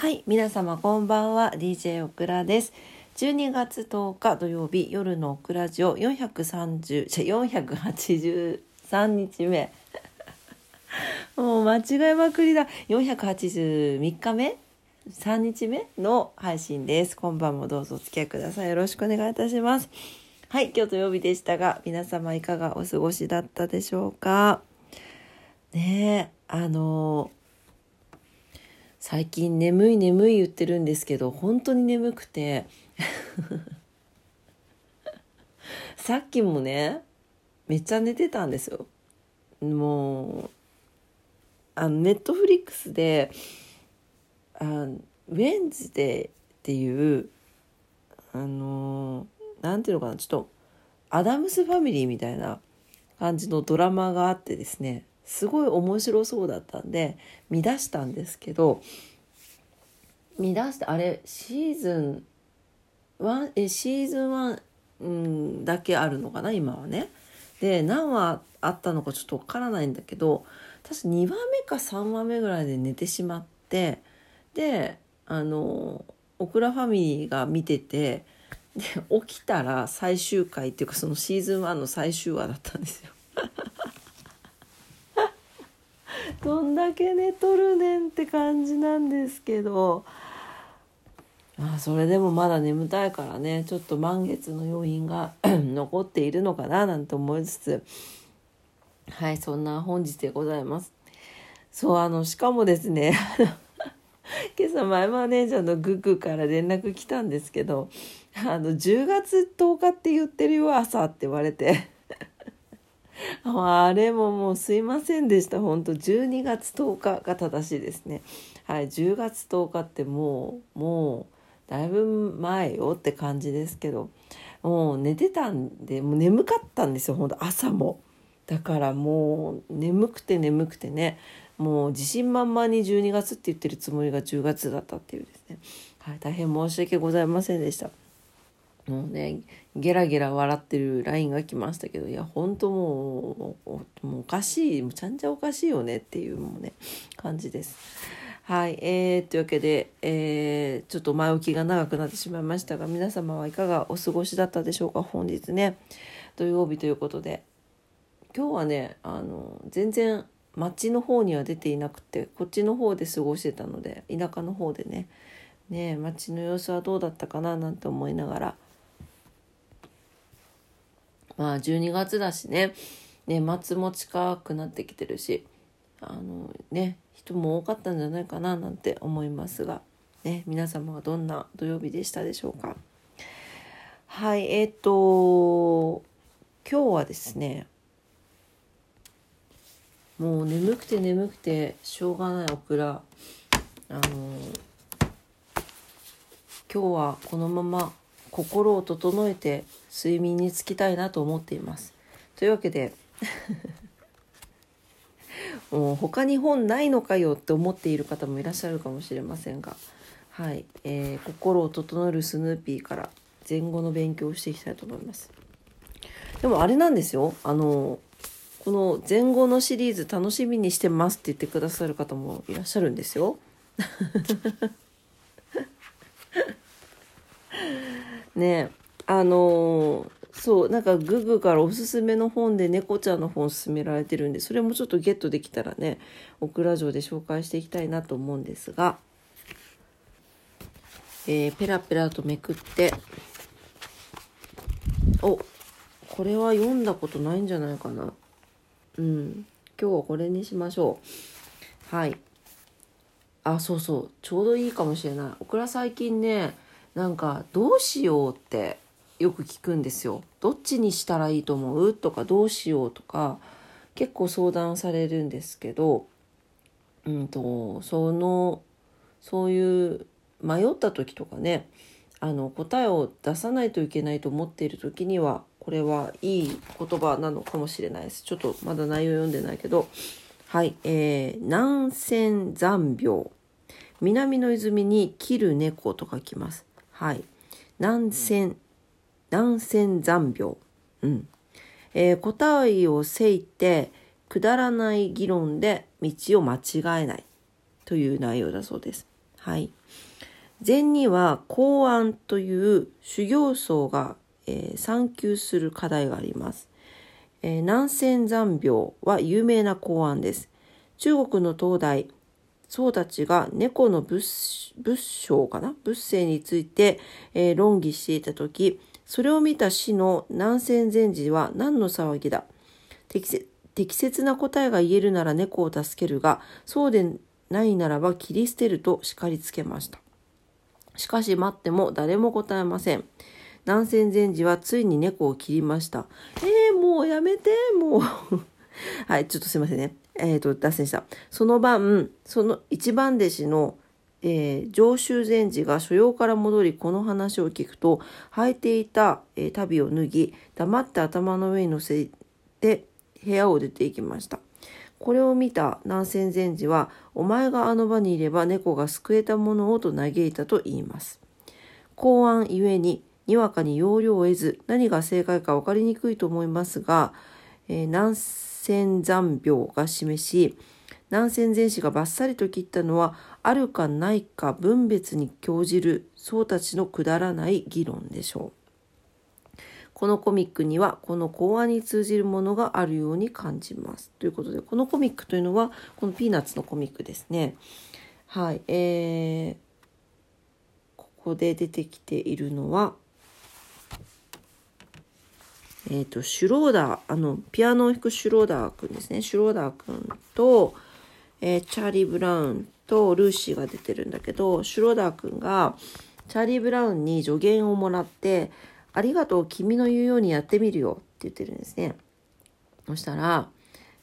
はい、皆様こんばんは、DJ オクラです。12月10日土曜日夜のオクラジオ430、じゃ483日目。もう間違いまくりだ。483日目 ?3 日目の配信です。今晩もどうぞお付き合いください。よろしくお願いいたします。はい、今日土曜日でしたが、皆様いかがお過ごしだったでしょうか？ねえ、あの最近眠い眠い言ってるんですけど本当に眠くて。さっきもねめっちゃ寝てたんですよ。もうあのネットフリックスであウェンズデーっていうあのなんていうのかなちょっとアダムスファミリーみたいな感じのドラマがあってですね。すごい面白そうだったんで見出したんですけど見出してあれシーズン1えシーズン1、うん、だけあるのかな今はね。で何話あったのかちょっとわからないんだけど確か2話目か3話目ぐらいで寝てしまってであのオクラファミリーが見ててで起きたら最終回っていうかそのシーズン1の最終話だったんですよ。どんだけ寝とるねんって感じなんですけど。あそれでもまだ眠たいからね。ちょっと満月の余韻が 残っているのかななんて思いつつ。はいそんな本日でございます。そうあのしかもですね 今朝前マネージャーのグッグから連絡来たんですけどあの10月10日って言ってるよ朝って言われて。あれももうすいませんでした。本当12月10日が正しいですね。はい10月10日ってもうもうだいぶ前よって感じですけど。もう寝てたんでもう眠かったんですよ本当朝も。だからもう眠くて眠くてね。もう自信満々に12月って言ってるつもりが10月だったっていうですね、はい、大変申し訳ございませんでした。もうねゲラゲラ笑ってる LINE が来ましたけどいや本当もうもうおかしいちゃんちゃおかしいよねっていうもね感じです。はい、えー、というわけで、えー、ちょっと前置きが長くなってしまいましたが皆様はいかがお過ごしだったでしょうか本日ね。土曜日ということで。今日はねあの全然町の方には出ていなくてこっちの方で過ごしてたので田舎の方でね。ね町の様子はどうだったかななんて思いながら。まあ12月だしね。年末も近くなってきてるしあのね人も多かったんじゃないかななんて思いますが、ね、皆様はどんな土曜日でしたでしょうか。はいえっ、ー、と今日はですねもう眠くて眠くてしょうがないオクラあの今日はこのまま心を整えて睡眠につきたいなと思っています。というわけで もう他に本ないのかよって思っている方もいらっしゃるかもしれませんが、はいえー、心を整えるスヌーピーから前後の勉強をしていきたいと思います。でもあれなんですよあのこの前後のシリーズ楽しみにしてますって言ってくださる方もいらっしゃるんですよ。ね。あの、そうなんかググからおすすめの本で猫ちゃんの本勧められてるんでそれもちょっとゲットできたらねオクラ城で紹介していきたいなと思うんですが、えー、ペラペラとめくっておこれは読んだことないんじゃないかな。うん。今日はこれにしましょう。はい。あそうそう。ちょうどいいかもしれない。オクラ最近ねなんかどうしようってよく聞くんですよ。どっちにしたらいいと思う？とかどうしようとか結構相談されるんですけど、うんとそのそういう迷った時とかねあの答えを出さないといけないと思っている時にはこれはいい言葉なのかもしれないです。ちょっとまだ内容読んでないけどはい、えー、南仙残病南の泉に切る猫と書きます。はい。南仙、南仙残病。うん。えー、答えをせいて、くだらない議論で道を間違えないという内容だそうです。はい。禅には公安という修行僧が、えー、参求する課題があります。えー、南仙山病は有名な公安です。中国の東大、僧たちが猫の仏仏性かな？仏性について、えー、論議していた時それを見た死の南仙禅師は何の騒ぎだ？適切な答えが言えるなら猫を助けるがそうでないならば切り捨てると叱りつけました。しかし待っても誰も答えません。南仙禅師はついに猫を切りました。えー、もうやめてもう。はいちょっとすいませんね。えっ、ー、と、脱線した。その晩、その一番弟子の、えー、上州禅師が所用から戻り、この話を聞くと、履いていた、えー、足袋を脱ぎ、黙って頭の上に乗せて、部屋を出て行きました。これを見た南仙禅師は、お前があの場にいれば猫が救えたものをと嘆いたと言います。公安ゆえに、にわかに要領を得ず、何が正解か分かりにくいと思いますが、えー、南仙山病が示し南仙禅師がバッサリと切ったのはあるかないか分別に興じる僧たちのくだらない議論でしょう。このコミックにはこの講話に通じるものがあるように感じます。ということでこのコミックというのはこのピーナッツのコミックですね。はい、えー、ここで出てきているのはえっ、ー、と、シュローダー、あの、ピアノを弾くシュローダーくんですね。シュローダーくんと、えー、チャーリー・ブラウンとルーシーが出てるんだけど、シュローダーくんが、チャーリー・ブラウンに助言をもらって、ありがとう、君の言うようにやってみるよって言ってるんですね。そしたら、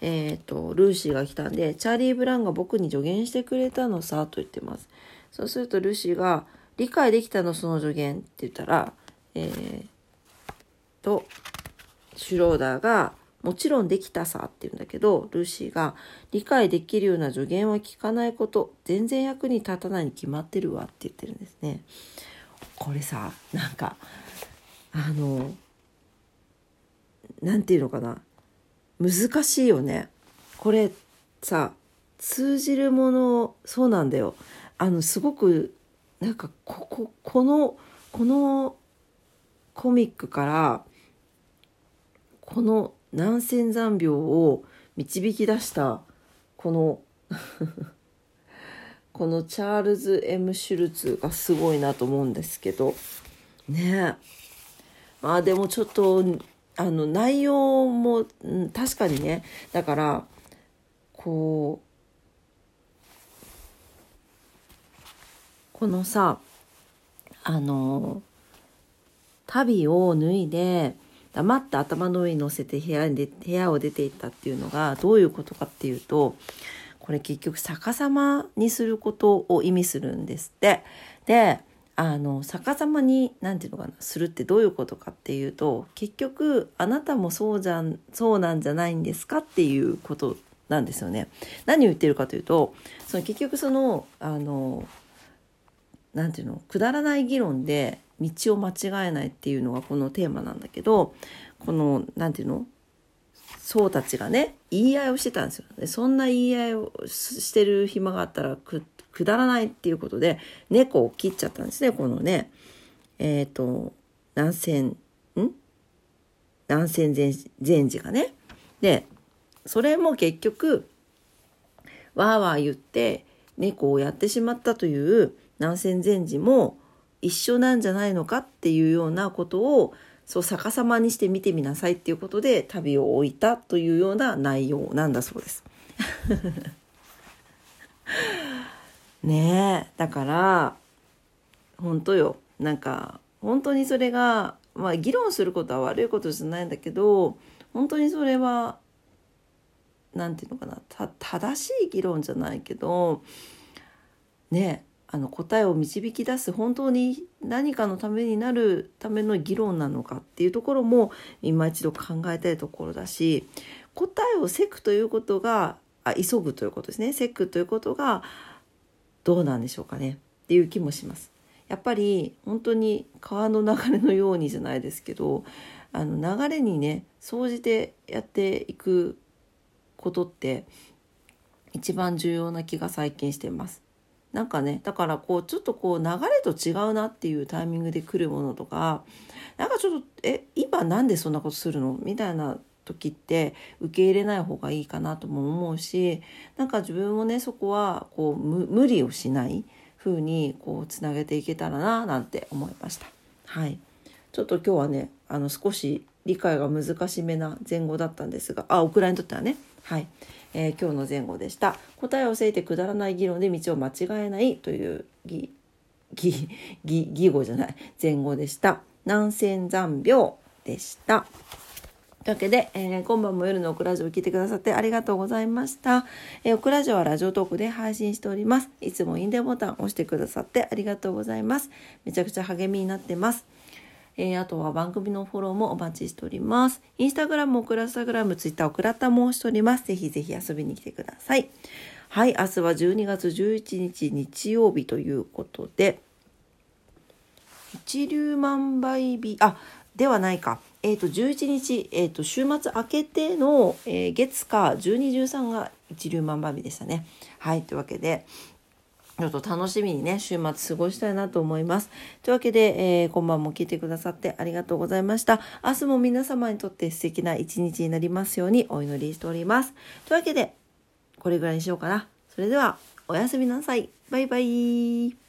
えっ、ー、と、ルーシーが来たんで、チャーリー・ブラウンが僕に助言してくれたのさ、と言ってます。そうするとルーシーが、理解できたの、その助言って言ったら、えー、と、シュローダーがもちろんできたさって言うんだけど、ルーシーが理解できるような助言は聞かないこと、全然役に立たないに決まってるわって言ってるんですね。これさ、なんか、あの、なんていうのかな。難しいよね。これさ、通じるもの、そうなんだよ。あの、すごく、なんか、ここ、この、このコミックから、この南仙山病を導き出したこの このチャールズ・ M・ シュルツがすごいなと思うんですけど。ねまあでもちょっとあの内容も、うん、確かにね。だからこうこのさあの足袋を脱いで黙って頭の上に乗せて部屋に部屋を出ていったっていうのがどういうことかっていうとこれ結局逆さまにすることを意味するんですって。であの逆さまに何て言うのかなするってどういうことかっていうと結局あなたもそうじゃんそうなんじゃないんですかっていうことなんですよね。何を言ってるかというとその結局そのあの何て言うのくだらない議論で道を間違えないっていうのがこのテーマなんだけどこの何て言うの？僧たちがね言い合いをしてたんですよ。でそんな言い合いをしてる暇があったらくだらないっていうことで猫を切っちゃったんですねこのねえっ、ー、と南仙ん？南仙禅師がね。でそれも結局わーわー言って猫をやってしまったという南仙禅師も一緒なんじゃないのかっていうようなことをそう逆さまにして見てみなさいっていうことで旅を置いたというような内容なんだそうです。ねえだから本当よなんか本当にそれがまあ議論することは悪いことじゃないんだけど本当にそれは何て言うのかな正しい議論じゃないけどねあの答えを導き出す本当に何かのためになるための議論なのかっていうところも今一度考えたいところだし答えをせくということがあ急ぐということですねせくということがどうなんでしょうかねっていう気もします。やっぱり本当に川の流れのようにじゃないですけどあの流れにね総じてやっていくことって一番重要な気が最近してます。なんかねだからこうちょっとこう流れと違うなっていうタイミングで来るものとかなんかちょっとえ今なんでそんなことするの？みたいな時って受け入れない方がいいかなとも思うしなんか自分もねそこはこう無理をしない風にこうつなげていけたらななんて思いました。はい。ちょっと今日はねあの少し理解が難しめな前後だったんですがあオクラにとってはね。はい、えー、今日の前後でした答えを教えてくだらない議論で道を間違えないという義義義義語じゃない前後でした南仙残病でしたというわけで、えー、今晩も夜のオクラジオを聞いてくださってありがとうございました。えー、オクラジオはラジオトークで配信しております。いつもいいねボタン押してくださってありがとうございます。めちゃくちゃ励みになってます。えー、あとは番組のフォローもお待ちしております。インスタグラム、オクラスタグラム、ツイッター、オクラタもしております。ぜひぜひ遊びに来てください。はい、明日は12月11日日曜日ということで、一粒万倍日、あ、ではないか。えっ、ー、と、11日、えっ、ー、と、週末明けての、えー、月か12、13が一粒万倍日でしたね。はい、というわけで、ちょっと楽しみにね、週末過ごしたいなと思います。というわけで、えー、今晩も聞いてくださってありがとうございました。明日も皆様にとって素敵な一日になりますようにお祈りしております。というわけで、これぐらいにしようかな。それでは、おやすみなさい。バイバイ。